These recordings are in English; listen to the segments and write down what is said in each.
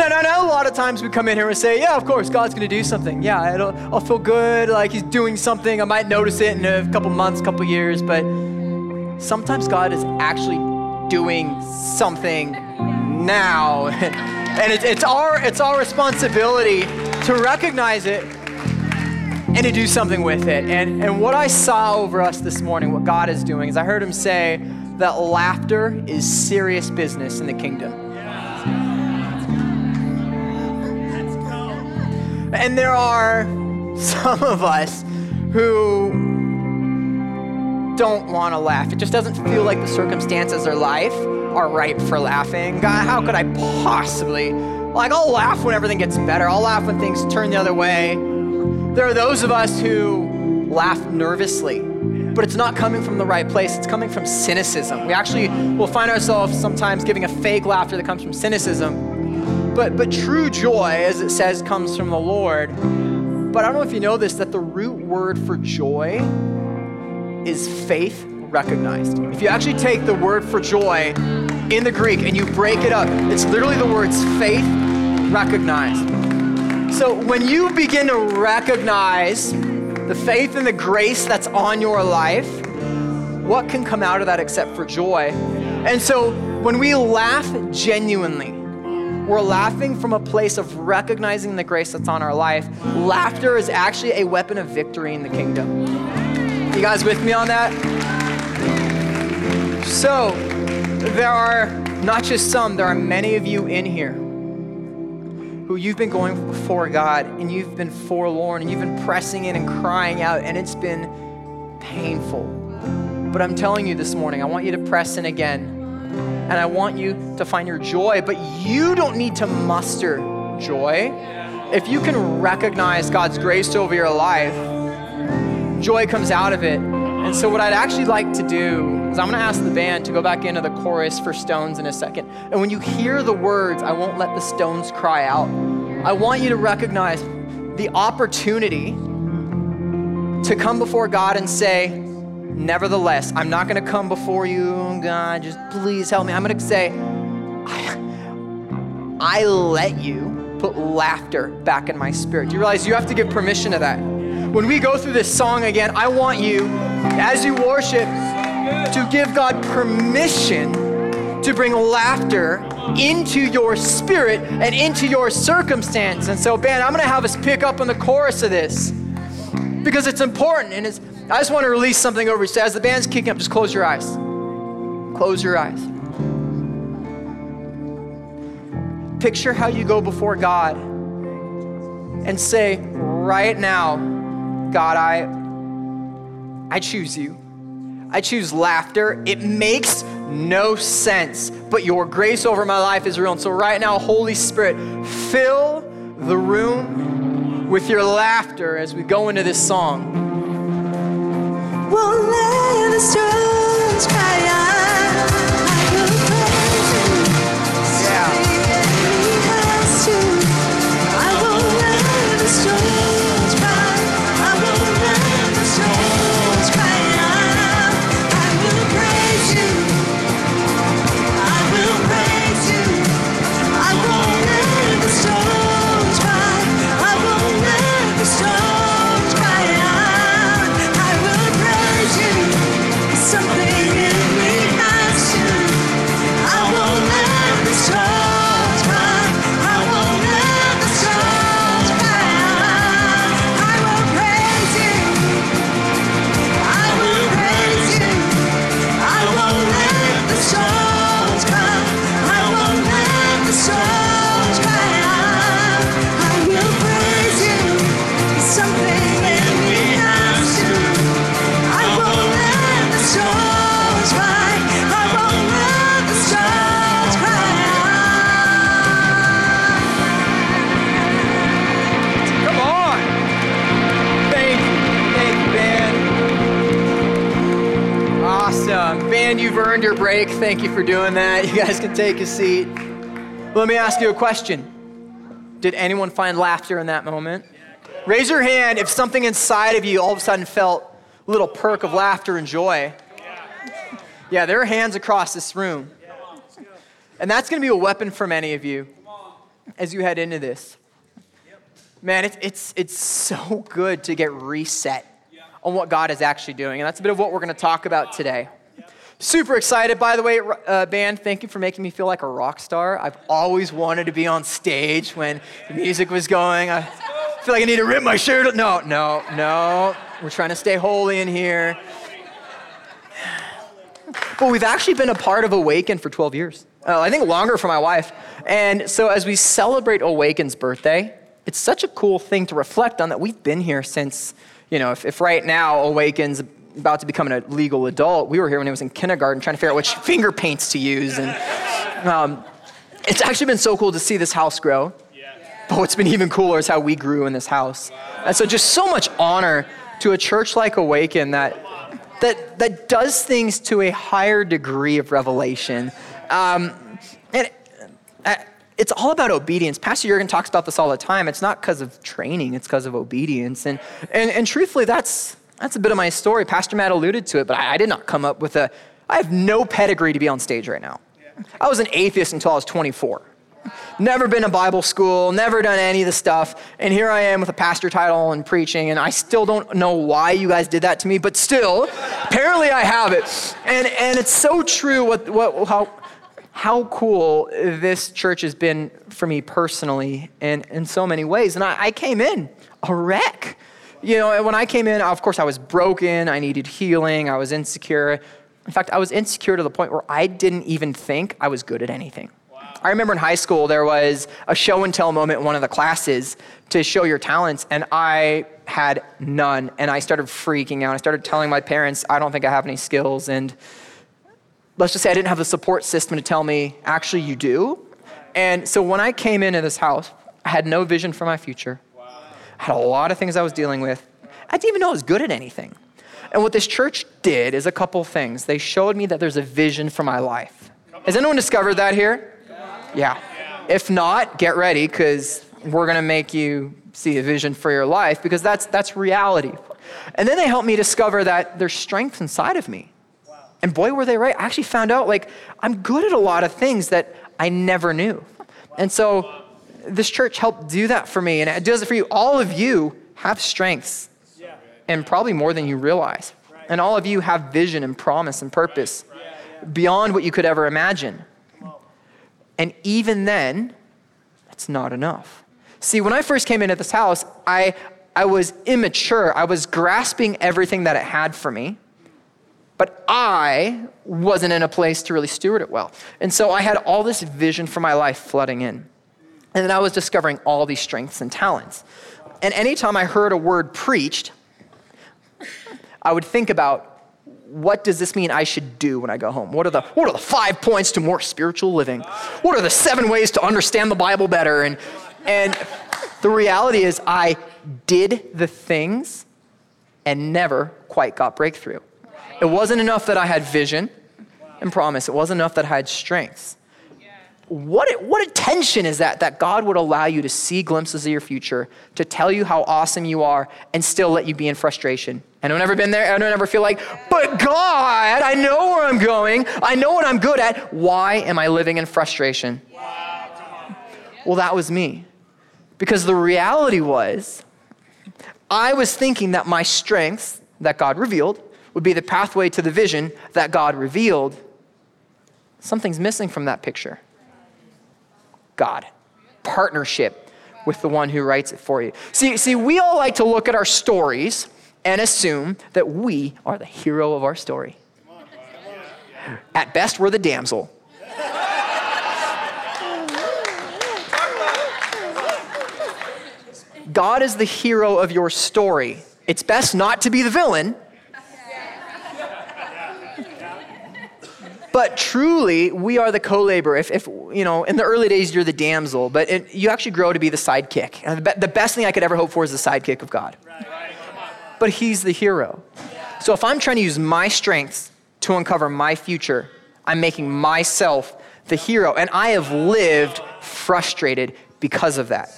No, no, no. A lot of times we come in here and say, yeah, of course, God's going to do something. Yeah, I'll feel good, like He's doing something. I might notice it in a couple months, couple years, but sometimes God is actually doing something now. and it, it's, our, it's our responsibility to recognize it and to do something with it. And, and what I saw over us this morning, what God is doing, is I heard Him say that laughter is serious business in the kingdom. And there are some of us who don't want to laugh. It just doesn't feel like the circumstances of life are ripe for laughing. God, how could I possibly? Like, I'll laugh when everything gets better, I'll laugh when things turn the other way. There are those of us who laugh nervously, but it's not coming from the right place. It's coming from cynicism. We actually will find ourselves sometimes giving a fake laughter that comes from cynicism but, but true joy, as it says, comes from the Lord. But I don't know if you know this, that the root word for joy is faith recognized. If you actually take the word for joy in the Greek and you break it up, it's literally the words faith recognized. So when you begin to recognize the faith and the grace that's on your life, what can come out of that except for joy? And so when we laugh genuinely, we're laughing from a place of recognizing the grace that's on our life. Laughter is actually a weapon of victory in the kingdom. You guys with me on that? So, there are not just some, there are many of you in here who you've been going before God and you've been forlorn and you've been pressing in and crying out, and it's been painful. But I'm telling you this morning, I want you to press in again and I want you to find your joy, but you don't need to muster joy. If you can recognize God's grace over your life, joy comes out of it. And so, what I'd actually like to do is, I'm going to ask the band to go back into the chorus for stones in a second. And when you hear the words, I won't let the stones cry out, I want you to recognize the opportunity to come before God and say, Nevertheless, I'm not going to come before you, God, just please help me. I'm going to say, I, I let you put laughter back in my spirit. Do you realize you have to give permission to that? When we go through this song again, I want you, as you worship, to give God permission to bring laughter into your spirit and into your circumstance. And so, Ben, I'm going to have us pick up on the chorus of this because it's important and it's I just want to release something over you. So as the band's kicking up, just close your eyes. Close your eyes. Picture how you go before God and say, right now, God, I, I choose you. I choose laughter. It makes no sense, but your grace over my life is real. And so, right now, Holy Spirit, fill the room with your laughter as we go into this song won't let the stones cry out. Earned your break. Thank you for doing that. You guys can take a seat. Let me ask you a question. Did anyone find laughter in that moment? Raise your hand if something inside of you all of a sudden felt a little perk of laughter and joy. Yeah, there are hands across this room. And that's going to be a weapon for many of you as you head into this. Man, it's, it's, it's so good to get reset on what God is actually doing. And that's a bit of what we're going to talk about today. Super excited, by the way, uh, band. Thank you for making me feel like a rock star. I've always wanted to be on stage when the music was going. I feel like I need to rip my shirt. No, no, no. We're trying to stay holy in here. But we've actually been a part of Awaken for 12 years. Uh, I think longer for my wife. And so as we celebrate Awaken's birthday, it's such a cool thing to reflect on that we've been here since, you know, if, if right now Awaken's about to become a legal adult, we were here when he was in kindergarten trying to figure out which finger paints to use. And um, it's actually been so cool to see this house grow. But what's been even cooler is how we grew in this house. And so just so much honor to a church like Awaken that, that, that does things to a higher degree of revelation. Um, and uh, it's all about obedience. Pastor Jurgen talks about this all the time. It's not because of training, it's because of obedience. And, and, and truthfully, that's, that's a bit of my story. Pastor Matt alluded to it, but I, I did not come up with a, I have no pedigree to be on stage right now. I was an atheist until I was 24. Never been to Bible school, never done any of the stuff. And here I am with a pastor title and preaching, and I still don't know why you guys did that to me, but still, apparently I have it. And, and it's so true what, what, how, how cool this church has been for me personally in, in so many ways. And I, I came in a wreck. You know, when I came in, of course, I was broken. I needed healing. I was insecure. In fact, I was insecure to the point where I didn't even think I was good at anything. I remember in high school, there was a show and tell moment in one of the classes to show your talents, and I had none. And I started freaking out. I started telling my parents, I don't think I have any skills. And let's just say I didn't have the support system to tell me, actually, you do. And so when I came into this house, I had no vision for my future. Had a lot of things I was dealing with. I didn't even know I was good at anything. And what this church did is a couple things. They showed me that there's a vision for my life. Has anyone discovered that here? Yeah. If not, get ready because we're going to make you see a vision for your life because that's, that's reality. And then they helped me discover that there's strength inside of me. And boy, were they right. I actually found out like I'm good at a lot of things that I never knew. And so this church helped do that for me, and it does it for you. All of you have strengths, and probably more than you realize. And all of you have vision and promise and purpose beyond what you could ever imagine. And even then, it's not enough. See, when I first came into this house, I, I was immature. I was grasping everything that it had for me but I wasn't in a place to really steward it well. And so I had all this vision for my life flooding in. And then I was discovering all these strengths and talents. And anytime I heard a word preached, I would think about what does this mean I should do when I go home? What are the, what are the five points to more spiritual living? What are the seven ways to understand the Bible better? And, and the reality is, I did the things and never quite got breakthrough. It wasn't enough that I had vision and promise. It wasn't enough that I had strengths. What, what attention is that that God would allow you to see glimpses of your future, to tell you how awesome you are, and still let you be in frustration? Anyone ever been there? Anyone ever feel like, but God, I know where I'm going. I know what I'm good at. Why am I living in frustration? Well, that was me. Because the reality was, I was thinking that my strengths that God revealed would be the pathway to the vision that God revealed, something's missing from that picture. God, partnership with the one who writes it for you. See, see, we all like to look at our stories and assume that we are the hero of our story. At best, we're the damsel. God is the hero of your story. It's best not to be the villain But truly, we are the co-laborer. If, if, you know, in the early days, you're the damsel, but it, you actually grow to be the sidekick. And the, be, the, best thing I could ever hope for is the sidekick of God. But he's the hero. So if I'm trying to use my strengths to uncover my future, I'm making myself the hero. And I have lived frustrated because of that.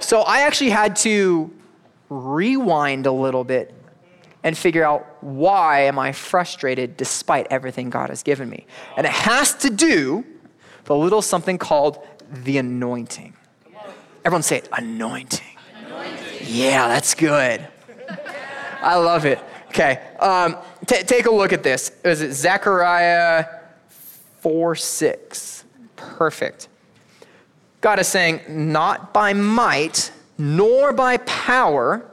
So I actually had to rewind a little bit and figure out why am I frustrated despite everything God has given me. And it has to do with a little something called the anointing. Everyone say it, anointing. anointing. Yeah, that's good. I love it. Okay, um, t- take a look at this. Is it Zechariah 4 6? Perfect. God is saying, not by might, nor by power,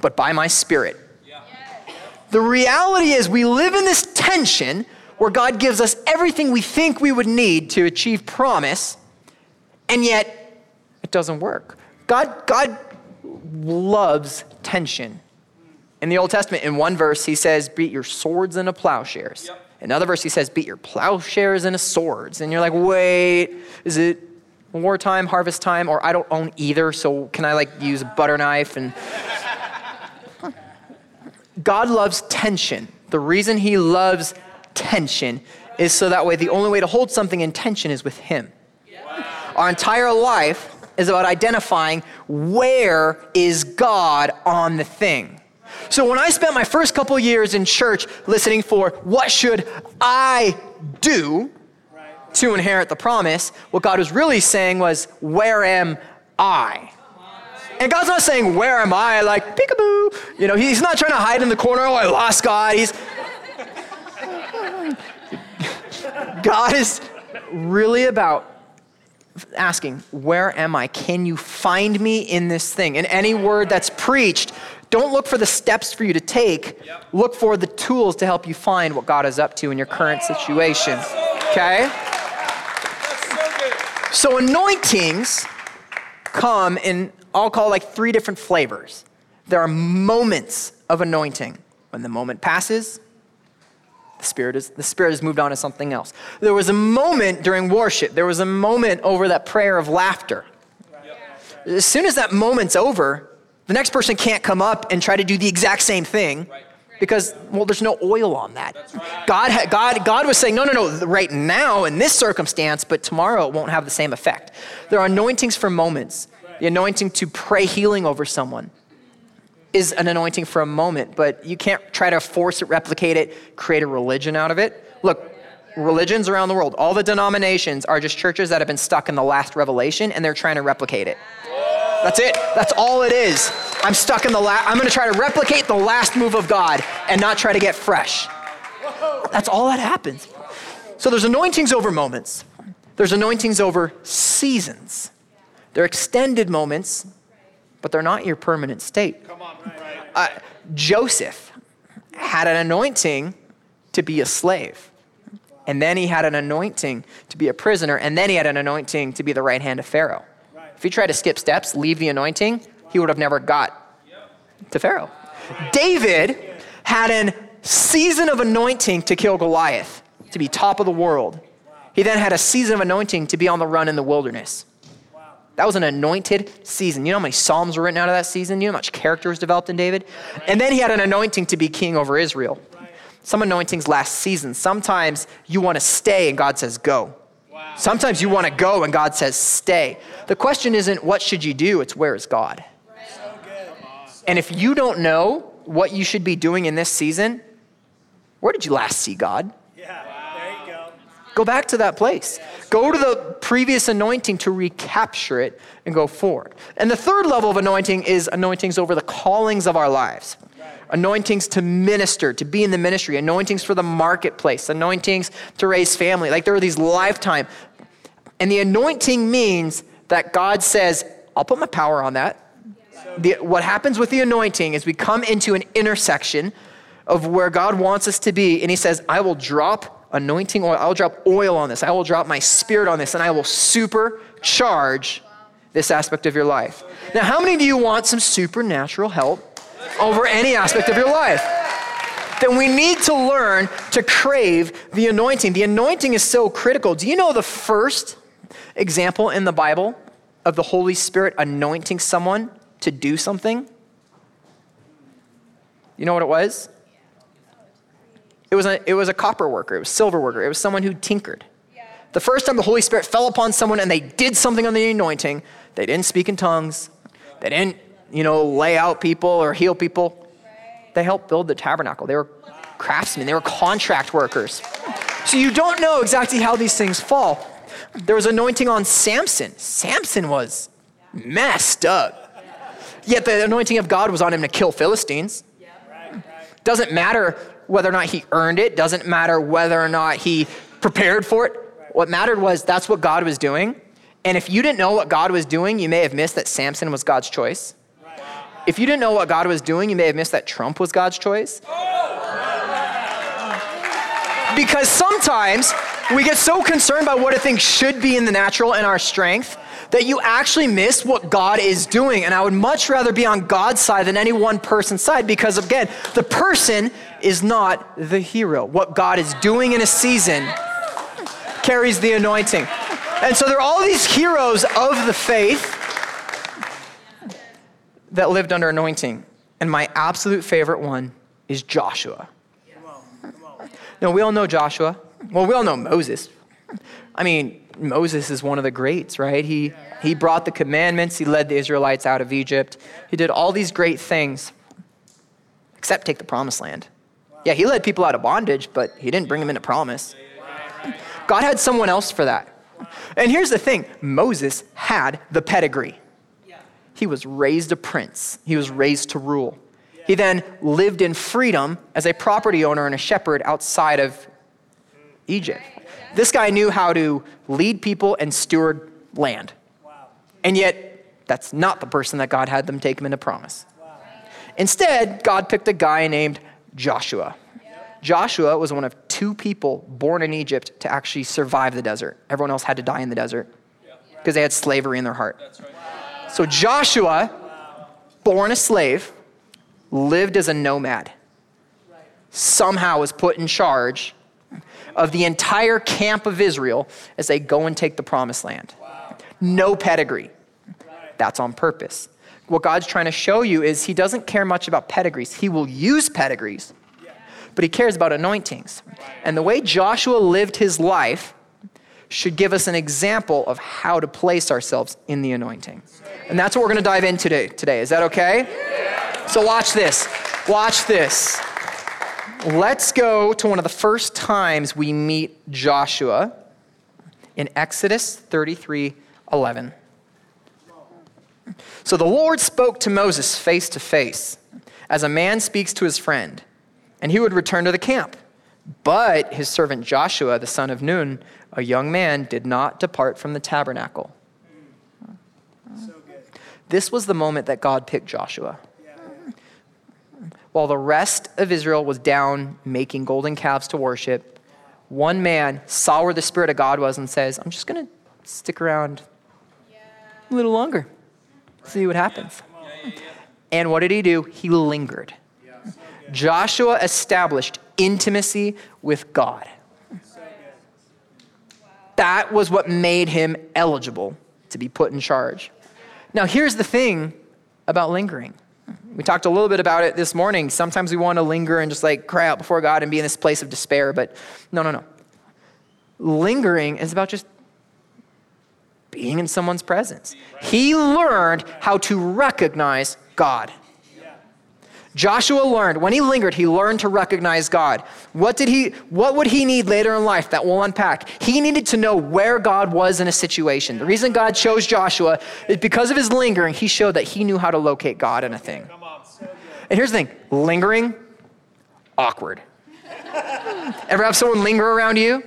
but by my spirit. The reality is, we live in this tension where God gives us everything we think we would need to achieve promise, and yet it doesn't work. God, God loves tension. In the Old Testament, in one verse, he says, beat your swords into plowshares. Yep. Another verse, he says, beat your plowshares into swords. And you're like, wait, is it wartime, harvest time, or I don't own either, so can I like use a butter knife? And God loves tension. The reason he loves tension is so that way the only way to hold something in tension is with him. Our entire life is about identifying where is God on the thing. So when I spent my first couple years in church listening for what should I do to inherit the promise, what God was really saying was, where am I? And God's not saying, where am I? Like, peekaboo. You know, he's not trying to hide in the corner, oh, I lost God. He's. God is really about asking, Where am I? Can you find me in this thing? In any word that's preached, don't look for the steps for you to take. Yep. Look for the tools to help you find what God is up to in your current situation. Okay? So, anointings come in, I'll call like three different flavors. There are moments of anointing. When the moment passes, the spirit is the spirit has moved on to something else. There was a moment during worship. There was a moment over that prayer of laughter. As soon as that moment's over, the next person can't come up and try to do the exact same thing because well there's no oil on that god god god was saying no no no right now in this circumstance but tomorrow it won't have the same effect there are anointings for moments the anointing to pray healing over someone is an anointing for a moment, but you can't try to force it, replicate it, create a religion out of it. Look, religions around the world, all the denominations are just churches that have been stuck in the last revelation and they're trying to replicate it. That's it. That's all it is. I'm stuck in the last, I'm going to try to replicate the last move of God and not try to get fresh. That's all that happens. So there's anointings over moments. There's anointings over seasons. They're extended moments but they're not your permanent state. Come on, right. uh, Joseph had an anointing to be a slave. And then he had an anointing to be a prisoner. And then he had an anointing to be the right hand of Pharaoh. Right. If he tried to skip steps, leave the anointing, he would have never got yep. to Pharaoh. David had a season of anointing to kill Goliath, to be top of the world. He then had a season of anointing to be on the run in the wilderness. That was an anointed season. You know how many Psalms were written out of that season? You know how much character was developed in David? And then he had an anointing to be king over Israel. Some anointings last seasons. Sometimes you want to stay and God says, go. Sometimes you want to go and God says, stay. The question isn't what should you do, it's where is God? And if you don't know what you should be doing in this season, where did you last see God? Go back to that place. Go to the previous anointing to recapture it and go forward. And the third level of anointing is anointings over the callings of our lives. Anointings to minister, to be in the ministry, anointings for the marketplace, anointings to raise family. Like there are these lifetime. And the anointing means that God says, I'll put my power on that. The, what happens with the anointing is we come into an intersection of where God wants us to be, and He says, I will drop anointing oil. I will drop oil on this. I will drop my spirit on this, and I will supercharge this aspect of your life. Now, how many of you want some supernatural help over any aspect of your life? Then we need to learn to crave the anointing. The anointing is so critical. Do you know the first example in the Bible of the Holy Spirit anointing someone to do something? You know what it was? It was a, it was a copper worker, it was silver worker, it was someone who tinkered. The first time the Holy Spirit fell upon someone and they did something on the anointing, they didn't speak in tongues, they didn't, you know, lay out people or heal people. They helped build the tabernacle. They were craftsmen, they were contract workers. So you don't know exactly how these things fall. There was anointing on Samson. Samson was messed up. Yet the anointing of God was on him to kill Philistines. Doesn't matter whether or not he earned it, doesn't matter whether or not he prepared for it. What mattered was that's what God was doing. And if you didn't know what God was doing, you may have missed that Samson was God's choice. If you didn't know what God was doing, you may have missed that Trump was God's choice. Because sometimes we get so concerned by what a thing should be in the natural and our strength that you actually miss what God is doing. And I would much rather be on God's side than any one person's side because, again, the person is not the hero. What God is doing in a season carries the anointing. And so there are all these heroes of the faith that lived under anointing. And my absolute favorite one is Joshua. Now, we all know Joshua. Well, we all know Moses. I mean, Moses is one of the greats, right? He, he brought the commandments, he led the Israelites out of Egypt, he did all these great things, except take the promised land. Yeah, he led people out of bondage, but he didn't bring them into promise. God had someone else for that. And here's the thing Moses had the pedigree. He was raised a prince, he was raised to rule. He then lived in freedom as a property owner and a shepherd outside of Egypt. This guy knew how to lead people and steward land. And yet, that's not the person that God had them take him into promise. Instead, God picked a guy named Joshua. Joshua was one of two people born in Egypt to actually survive the desert. Everyone else had to die in the desert because they had slavery in their heart. So Joshua, born a slave, lived as a nomad, somehow was put in charge of the entire camp of Israel as they go and take the promised land. No pedigree. That's on purpose. What God's trying to show you is He doesn't care much about pedigrees. He will use pedigrees, but He cares about anointings. And the way Joshua lived his life should give us an example of how to place ourselves in the anointing. And that's what we're going to dive into today. Today, is that okay? So watch this. Watch this. Let's go to one of the first times we meet Joshua in Exodus 33 11. So the Lord spoke to Moses face to face, as a man speaks to his friend, and he would return to the camp. But his servant Joshua, the son of Nun, a young man, did not depart from the tabernacle. This was the moment that God picked Joshua. While the rest of Israel was down making golden calves to worship, one man saw where the Spirit of God was and says, I'm just going to stick around a little longer, see what happens. And what did he do? He lingered. Joshua established intimacy with God. That was what made him eligible to be put in charge. Now, here's the thing about lingering we talked a little bit about it this morning. Sometimes we want to linger and just like cry out before God and be in this place of despair, but no, no, no. Lingering is about just being in someone's presence. He learned how to recognize God. Joshua learned, when he lingered, he learned to recognize God. What did he what would he need later in life that we'll unpack? He needed to know where God was in a situation. The reason God chose Joshua is because of his lingering, he showed that he knew how to locate God in a thing. And here's the thing, lingering awkward. Ever have someone linger around you?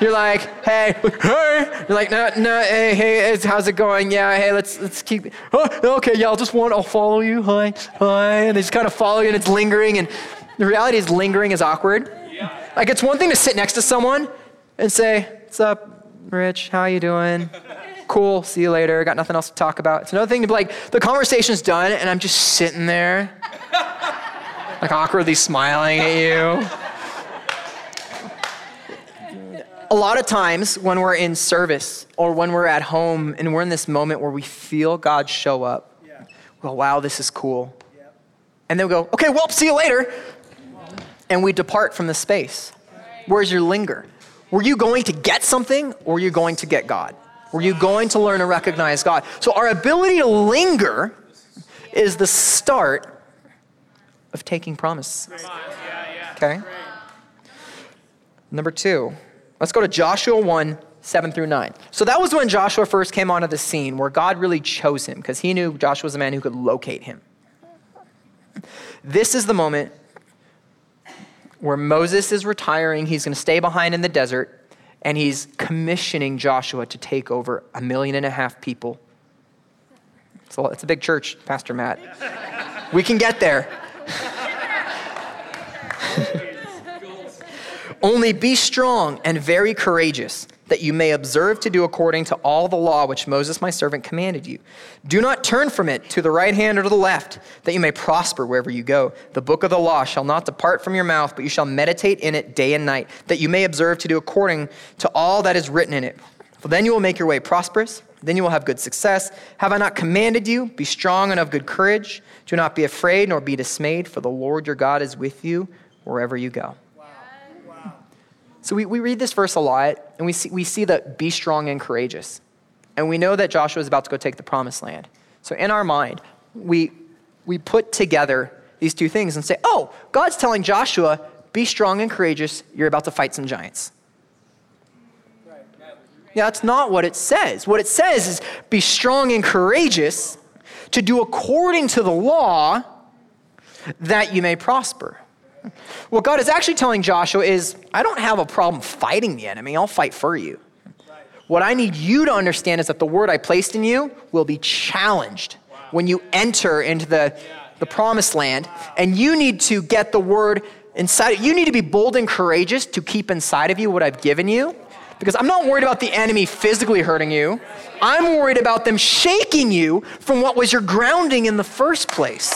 You're like, hey, hey. You're like, no, no, hey, hey, how's it going? Yeah, hey, let's let's keep. Oh, okay, yeah, I'll just want, I'll follow you. Hi, hi, and they just kind of follow you, and it's lingering. And the reality is, lingering is awkward. Like, it's one thing to sit next to someone and say, "What's up, Rich? How are you doing?" Cool. See you later. Got nothing else to talk about. It's another thing to be like, the conversation's done, and I'm just sitting there, like awkwardly smiling at you. A lot of times when we're in service or when we're at home and we're in this moment where we feel God show up, yeah. we go, wow, this is cool. Yeah. And then we go, okay, well, see you later. and we depart from the space. Where's your linger? Were you going to get something or were you going to get God? Were you going to learn to recognize God? So, our ability to linger is the start of taking promise. Okay? Number two, let's go to Joshua 1 7 through 9. So that was when Joshua first came onto the scene, where God really chose him because he knew Joshua was a man who could locate him. This is the moment where Moses is retiring. He's going to stay behind in the desert, and he's commissioning Joshua to take over a million and a half people. So it's a big church, Pastor Matt. We can get there. Only be strong and very courageous that you may observe to do according to all the law which Moses my servant commanded you. Do not turn from it to the right hand or to the left, that you may prosper wherever you go. The book of the law shall not depart from your mouth, but you shall meditate in it day and night, that you may observe to do according to all that is written in it. For then you will make your way prosperous, then you will have good success. Have I not commanded you? Be strong and of good courage. Do not be afraid nor be dismayed, for the Lord your God is with you wherever you go. So we, we read this verse a lot, and we see, we see that be strong and courageous. And we know that Joshua is about to go take the promised land. So in our mind, we, we put together these two things and say, oh, God's telling Joshua, be strong and courageous, you're about to fight some giants. Yeah, that's not what it says. What it says is be strong and courageous to do according to the law that you may prosper. What God is actually telling Joshua is, I don't have a problem fighting the enemy, I'll fight for you. What I need you to understand is that the word I placed in you will be challenged when you enter into the, the promised land, and you need to get the word inside. You need to be bold and courageous to keep inside of you what I've given you. Because I'm not worried about the enemy physically hurting you. I'm worried about them shaking you from what was your grounding in the first place.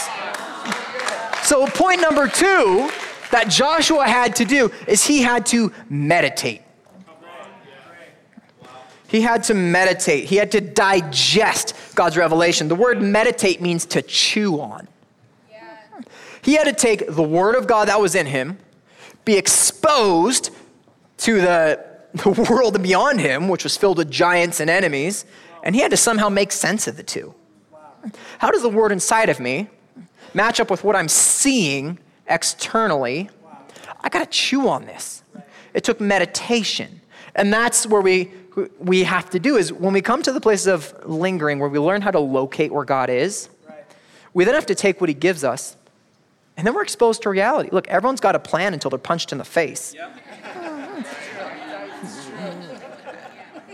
So, point number two that Joshua had to do is he had to meditate. He had to meditate. He had to digest God's revelation. The word meditate means to chew on. He had to take the word of God that was in him, be exposed to the, the world beyond him, which was filled with giants and enemies, and he had to somehow make sense of the two. How does the word inside of me match up with what I'm seeing externally, I got to chew on this. It took meditation. And that's where we, we have to do is when we come to the places of lingering, where we learn how to locate where God is, we then have to take what He gives us, and then we're exposed to reality. Look, everyone's got a plan until they're punched in the face. Yep.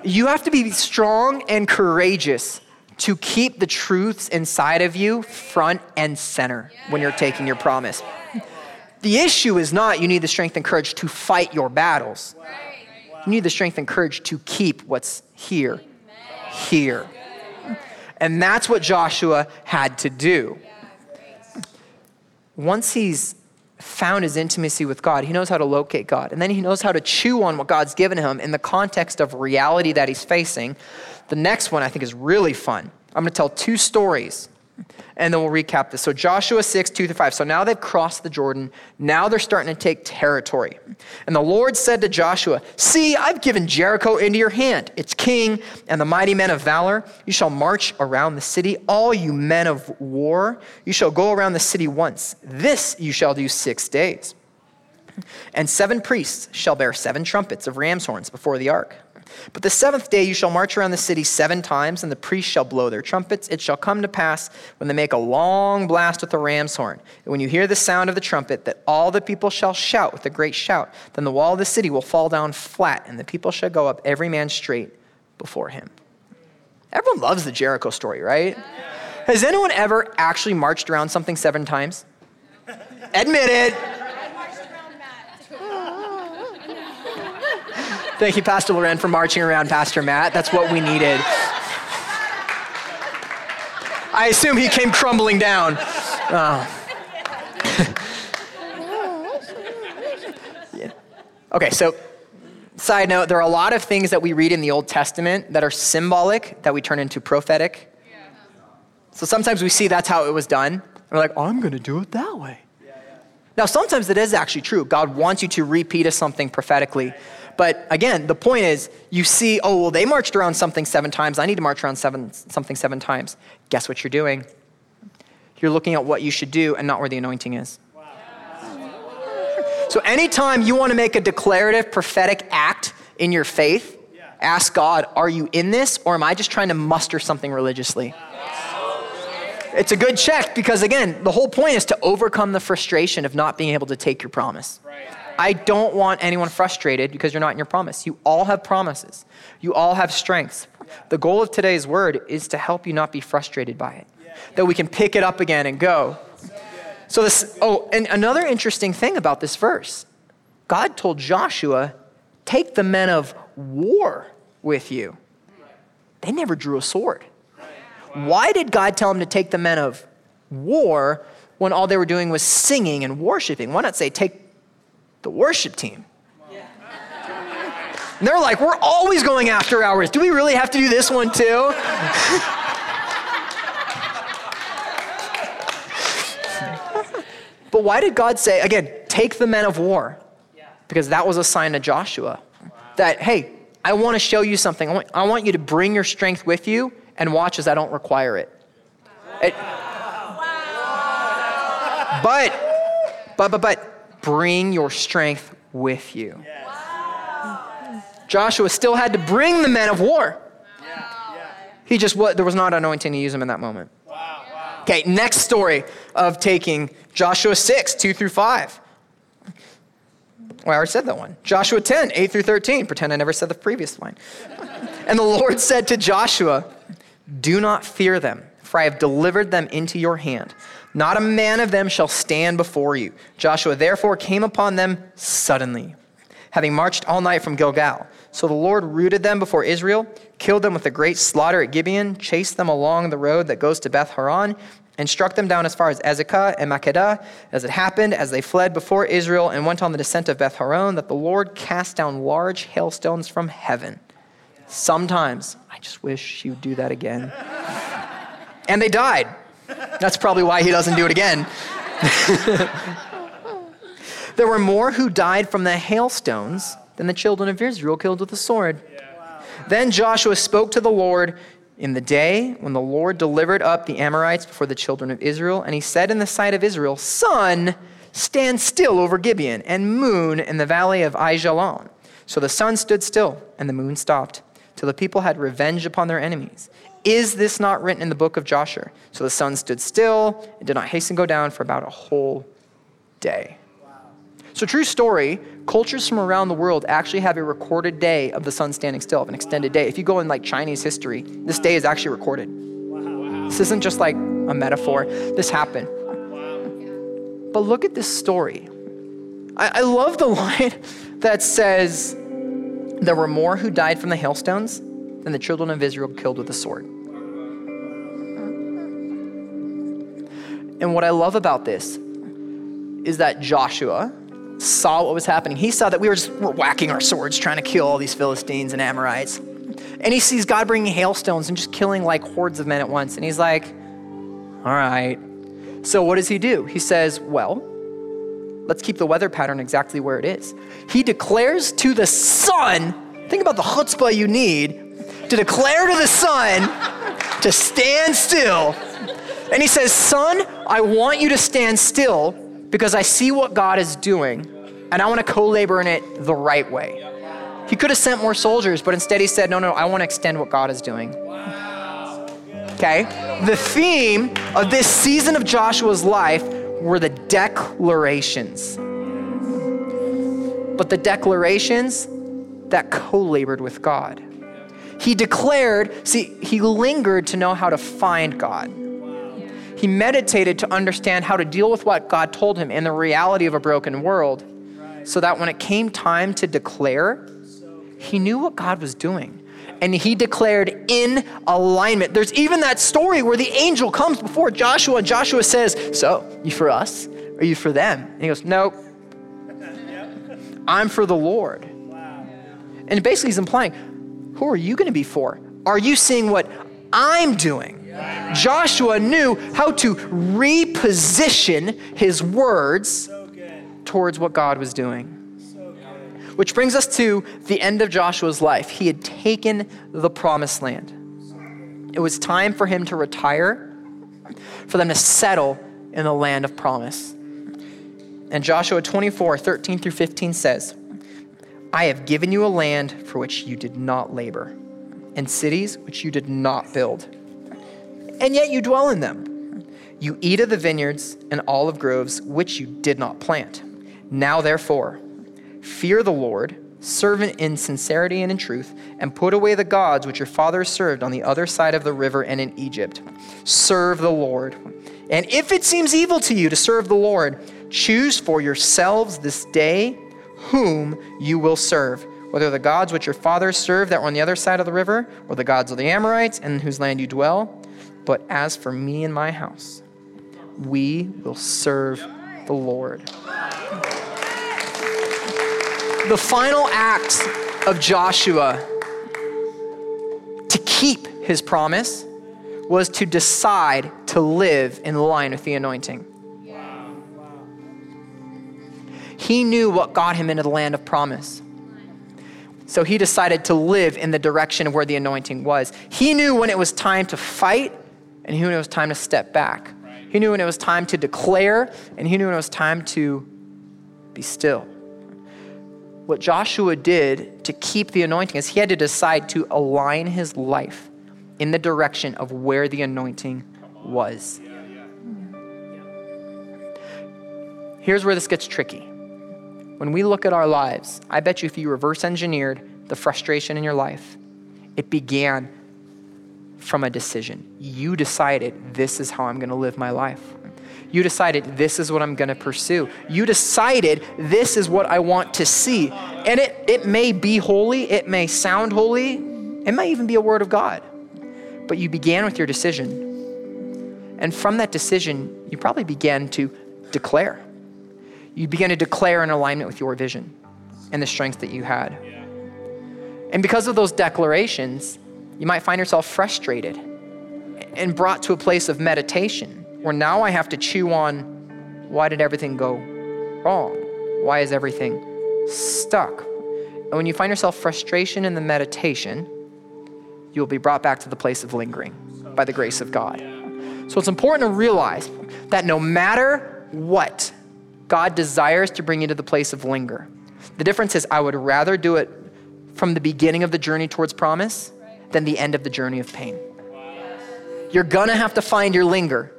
you have to be strong and courageous to keep the truths inside of you front and center when you're taking your promise. The issue is not you need the strength and courage to fight your battles. You need the strength and courage to keep what's here, here. And that's what Joshua had to do. Once he's found his intimacy with God, he knows how to locate God. And then he knows how to chew on what God's given him in the context of reality that he's facing the next one I think is really fun. I'm going to tell two stories and then we'll recap this. So, Joshua 6, 2 through 5. So now they've crossed the Jordan. Now they're starting to take territory. And the Lord said to Joshua, See, I've given Jericho into your hand, its king and the mighty men of valor. You shall march around the city, all you men of war. You shall go around the city once. This you shall do six days. And seven priests shall bear seven trumpets of ram's horns before the ark. But the seventh day you shall march around the city seven times, and the priests shall blow their trumpets. It shall come to pass when they make a long blast with the ram's horn, and when you hear the sound of the trumpet, that all the people shall shout with a great shout. Then the wall of the city will fall down flat, and the people shall go up every man straight before him. Everyone loves the Jericho story, right? Has anyone ever actually marched around something seven times? Admit it. Thank you, Pastor Loren, for marching around Pastor Matt. That's what we needed. I assume he came crumbling down. Oh. yeah. Okay, so side note there are a lot of things that we read in the Old Testament that are symbolic that we turn into prophetic. So sometimes we see that's how it was done. We're like, oh, I'm going to do it that way. Now, sometimes it is actually true. God wants you to repeat something prophetically. But again, the point is, you see, oh, well, they marched around something seven times. I need to march around seven, something seven times. Guess what you're doing? You're looking at what you should do and not where the anointing is. So, anytime you want to make a declarative prophetic act in your faith, ask God, are you in this or am I just trying to muster something religiously? It's a good check because, again, the whole point is to overcome the frustration of not being able to take your promise. I don't want anyone frustrated because you're not in your promise. You all have promises, you all have strengths. The goal of today's word is to help you not be frustrated by it, that we can pick it up again and go. So, this, oh, and another interesting thing about this verse God told Joshua, take the men of war with you. They never drew a sword. Why did God tell him to take the men of war when all they were doing was singing and worshiping? Why not say, take the worship team? And they're like, we're always going after hours. Do we really have to do this one too? but why did God say, again, take the men of war? Because that was a sign to Joshua that, hey, I want to show you something. I want, I want you to bring your strength with you and watch as I don't require it. it but, but, but, but, bring your strength with you. Joshua still had to bring the men of war. He just, what, there was not anointing to use him in that moment. Okay, next story of taking Joshua 6, 2 through 5. Well, I already said that one. Joshua 10, 8 through 13. Pretend I never said the previous line. and the Lord said to Joshua, Do not fear them, for I have delivered them into your hand. Not a man of them shall stand before you. Joshua therefore came upon them suddenly, having marched all night from Gilgal. So the Lord rooted them before Israel, killed them with a great slaughter at Gibeon, chased them along the road that goes to Beth Horon, and struck them down as far as Azekah and Makkedah. As it happened, as they fled before Israel and went on the descent of Beth Horon, that the Lord cast down large hailstones from heaven. Sometimes, I just wish would do that again. and they died. That's probably why he doesn't do it again. there were more who died from the hailstones than the children of Israel killed with the sword. Then Joshua spoke to the Lord in the day when the Lord delivered up the Amorites before the children of Israel, and he said in the sight of Israel, Sun, stand still over Gibeon, and moon in the valley of Aijalon. So the sun stood still, and the moon stopped, till the people had revenge upon their enemies. Is this not written in the book of Joshua? So the sun stood still and did not hasten to go down for about a whole day. So, true story, cultures from around the world actually have a recorded day of the sun standing still, of an extended day. If you go in like Chinese history, this day is actually recorded. This isn't just like a metaphor, this happened. But look at this story. I, I love the line that says, There were more who died from the hailstones than the children of Israel killed with the sword. And what I love about this is that Joshua, saw what was happening. He saw that we were just were whacking our swords trying to kill all these Philistines and Amorites. And he sees God bringing hailstones and just killing like hordes of men at once. And he's like, all right. So what does he do? He says, well, let's keep the weather pattern exactly where it is. He declares to the sun, think about the chutzpah you need to declare to the sun to stand still. And he says, Sun, I want you to stand still because I see what God is doing and I want to co labor in it the right way. He could have sent more soldiers, but instead he said, No, no, I want to extend what God is doing. Okay? The theme of this season of Joshua's life were the declarations. But the declarations that co labored with God. He declared, see, he lingered to know how to find God. He meditated to understand how to deal with what God told him in the reality of a broken world so that when it came time to declare, he knew what God was doing. And he declared in alignment. There's even that story where the angel comes before Joshua, and Joshua says, So, you for us? Or are you for them? And he goes, Nope. I'm for the Lord. And basically, he's implying, Who are you going to be for? Are you seeing what I'm doing? Joshua knew how to reposition his words towards what God was doing. Which brings us to the end of Joshua's life. He had taken the promised land. It was time for him to retire, for them to settle in the land of promise. And Joshua 24, 13 through 15 says, I have given you a land for which you did not labor, and cities which you did not build. And yet you dwell in them. You eat of the vineyards and olive groves which you did not plant. Now, therefore, fear the Lord, serve in sincerity and in truth, and put away the gods which your fathers served on the other side of the river and in Egypt. Serve the Lord. And if it seems evil to you to serve the Lord, choose for yourselves this day whom you will serve, whether the gods which your fathers served that were on the other side of the river, or the gods of the Amorites in whose land you dwell. But as for me and my house, we will serve the Lord. The final act of Joshua to keep his promise was to decide to live in line with the anointing. He knew what got him into the land of promise. So he decided to live in the direction of where the anointing was. He knew when it was time to fight, and he knew when it was time to step back. He knew when it was time to declare, and he knew when it was time to be still what Joshua did to keep the anointing is he had to decide to align his life in the direction of where the anointing was. Here's where this gets tricky. When we look at our lives, I bet you if you reverse engineered the frustration in your life, it began from a decision. You decided, this is how I'm going to live my life. You decided this is what I'm going to pursue. You decided this is what I want to see. And it, it may be holy, it may sound holy, it may even be a word of God. But you began with your decision. And from that decision, you probably began to declare. You began to declare in alignment with your vision and the strength that you had. And because of those declarations, you might find yourself frustrated and brought to a place of meditation where now I have to chew on why did everything go wrong? Why is everything stuck? And when you find yourself frustration in the meditation, you'll be brought back to the place of lingering by the grace of God. So it's important to realize that no matter what, God desires to bring you to the place of linger. The difference is, I would rather do it from the beginning of the journey towards promise than the end of the journey of pain. You're gonna have to find your linger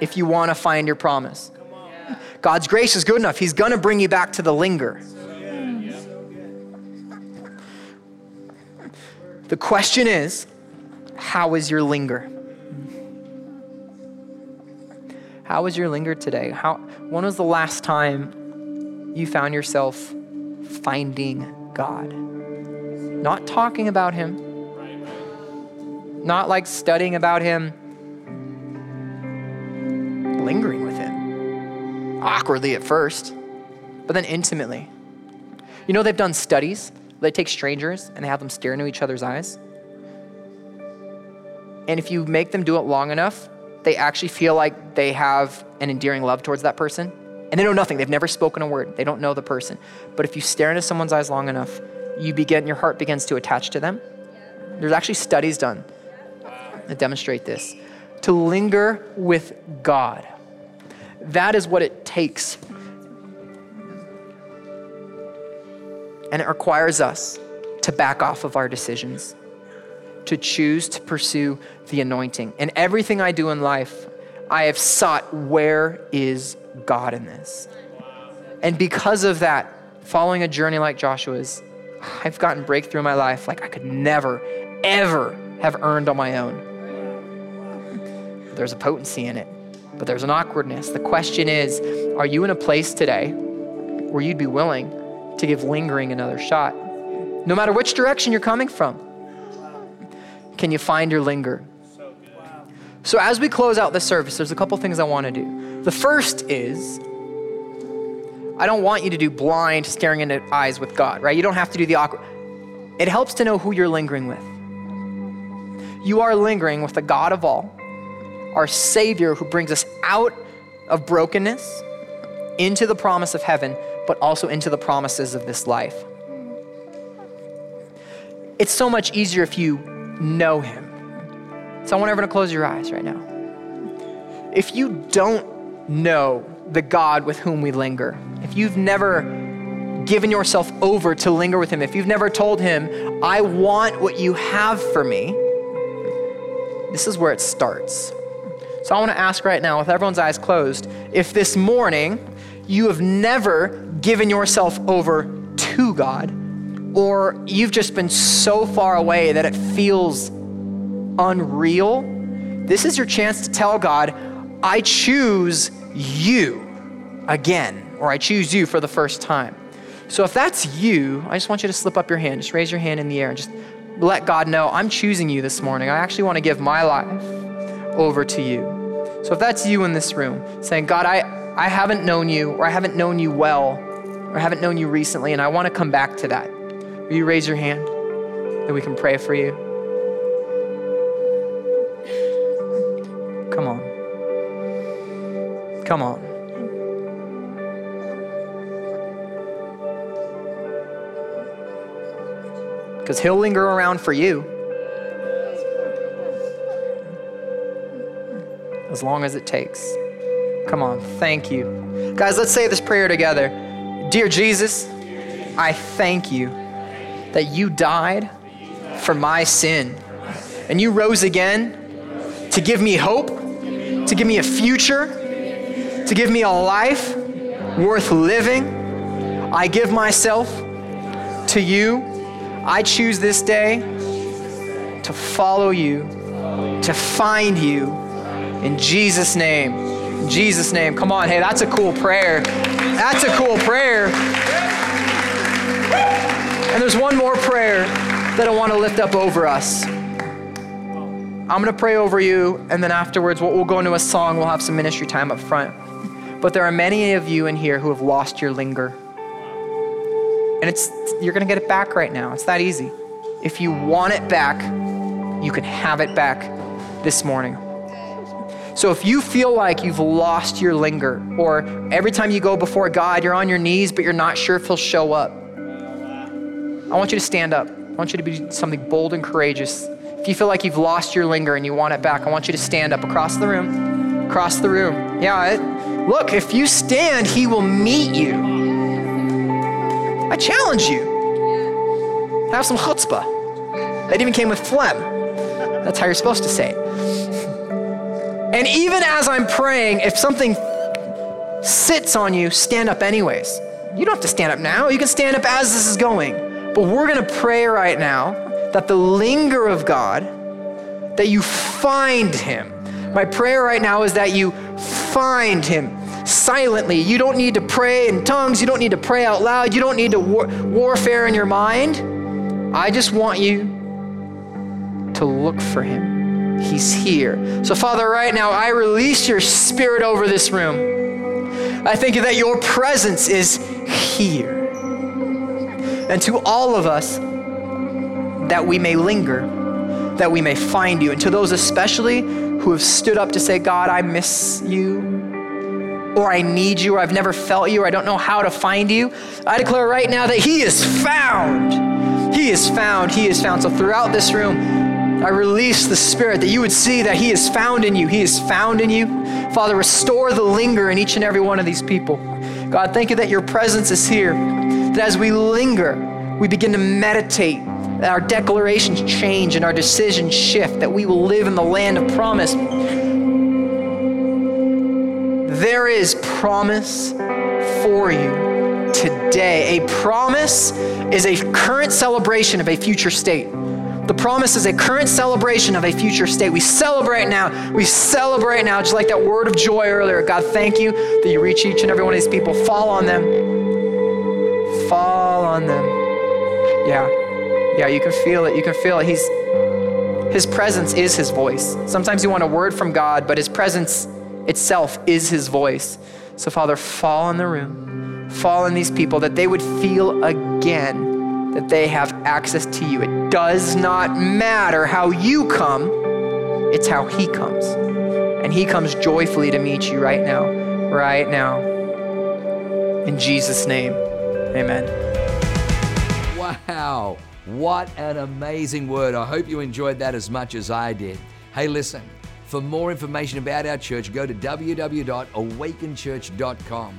if you want to find your promise. God's grace is good enough. He's to bring you back to the linger. The question is, how is your linger? How is your linger today? How, when was the last time you found yourself finding God? Not talking about Him, not like studying about Him, lingering with him. Awkwardly at first, but then intimately. You know, they've done studies. They take strangers and they have them stare into each other's eyes. And if you make them do it long enough, they actually feel like they have an endearing love towards that person. And they know nothing. They've never spoken a word. They don't know the person. But if you stare into someone's eyes long enough, you begin, your heart begins to attach to them. There's actually studies done demonstrate this. To linger with God that is what it takes. And it requires us to back off of our decisions, to choose to pursue the anointing. And everything I do in life, I have sought where is God in this? And because of that, following a journey like Joshua's, I've gotten breakthrough in my life like I could never, ever have earned on my own. There's a potency in it but there's an awkwardness. The question is are you in a place today where you'd be willing to give lingering another shot? No matter which direction you're coming from, can you find your linger? So, as we close out the service, there's a couple things I want to do. The first is I don't want you to do blind staring into eyes with God, right? You don't have to do the awkward. It helps to know who you're lingering with. You are lingering with the God of all our Savior who brings us out of brokenness into the promise of heaven, but also into the promises of this life. It's so much easier if you know Him. So I want everyone to close your eyes right now. If you don't know the God with whom we linger, if you've never given yourself over to linger with Him, if you've never told Him, I want what you have for me, this is where it starts. So I want to ask right now, with everyone's eyes closed, if this morning you have never given yourself over to God, or you've just been so far away that it feels unreal, this is your chance to tell God, I choose you again, or I choose you for the first time. So if that's you, I just want you to slip up your hand. Just raise your hand in the air and just let God know, I'm choosing you this morning. I actually want to give my life over to you. So if that's you in this room, saying, God, I, I haven't known you, or I haven't known you well, or I haven't known you recently, and I want to come back to that. Will you raise your hand? That we can pray for you. Come on. Come on. Because he'll linger around for you. As long as it takes. Come on. Thank you. Guys, let's say this prayer together. Dear Jesus, I thank you that you died for my sin and you rose again to give me hope, to give me a future, to give me a life worth living. I give myself to you. I choose this day to follow you, to find you. In Jesus' name. In Jesus' name. Come on, hey, that's a cool prayer. That's a cool prayer. And there's one more prayer that I want to lift up over us. I'm going to pray over you, and then afterwards, we'll, we'll go into a song. We'll have some ministry time up front. But there are many of you in here who have lost your linger. And it's you're going to get it back right now. It's that easy. If you want it back, you can have it back this morning. So if you feel like you've lost your linger, or every time you go before God, you're on your knees, but you're not sure if He'll show up, I want you to stand up. I want you to be something bold and courageous. If you feel like you've lost your linger and you want it back, I want you to stand up across the room. Across the room. Yeah, it, look, if you stand, He will meet you. I challenge you. Have some chutzpah. That even came with phlegm. That's how you're supposed to say it. And even as I'm praying, if something sits on you, stand up anyways. You don't have to stand up now. You can stand up as this is going. But we're going to pray right now that the linger of God, that you find him. My prayer right now is that you find him silently. You don't need to pray in tongues. You don't need to pray out loud. You don't need to war- warfare in your mind. I just want you to look for him. He's here. So, Father, right now, I release your spirit over this room. I thank you that your presence is here. And to all of us, that we may linger, that we may find you. And to those especially who have stood up to say, God, I miss you, or I need you, or I've never felt you, or I don't know how to find you, I declare right now that He is found. He is found. He is found. So throughout this room, I release the Spirit that you would see that He is found in you. He is found in you. Father, restore the linger in each and every one of these people. God, thank you that your presence is here. That as we linger, we begin to meditate, that our declarations change and our decisions shift, that we will live in the land of promise. There is promise for you today. A promise is a current celebration of a future state. The promise is a current celebration of a future state. We celebrate now. We celebrate now, just like that word of joy earlier. God, thank you that you reach each and every one of these people. Fall on them. Fall on them. Yeah. Yeah, you can feel it. You can feel it. He's his presence is his voice. Sometimes you want a word from God, but his presence itself is his voice. So, Father, fall in the room. Fall in these people that they would feel again that they have access to you. It does not matter how you come, it's how He comes. And He comes joyfully to meet you right now, right now. In Jesus' name, amen. Wow, what an amazing word. I hope you enjoyed that as much as I did. Hey, listen, for more information about our church, go to www.awakenchurch.com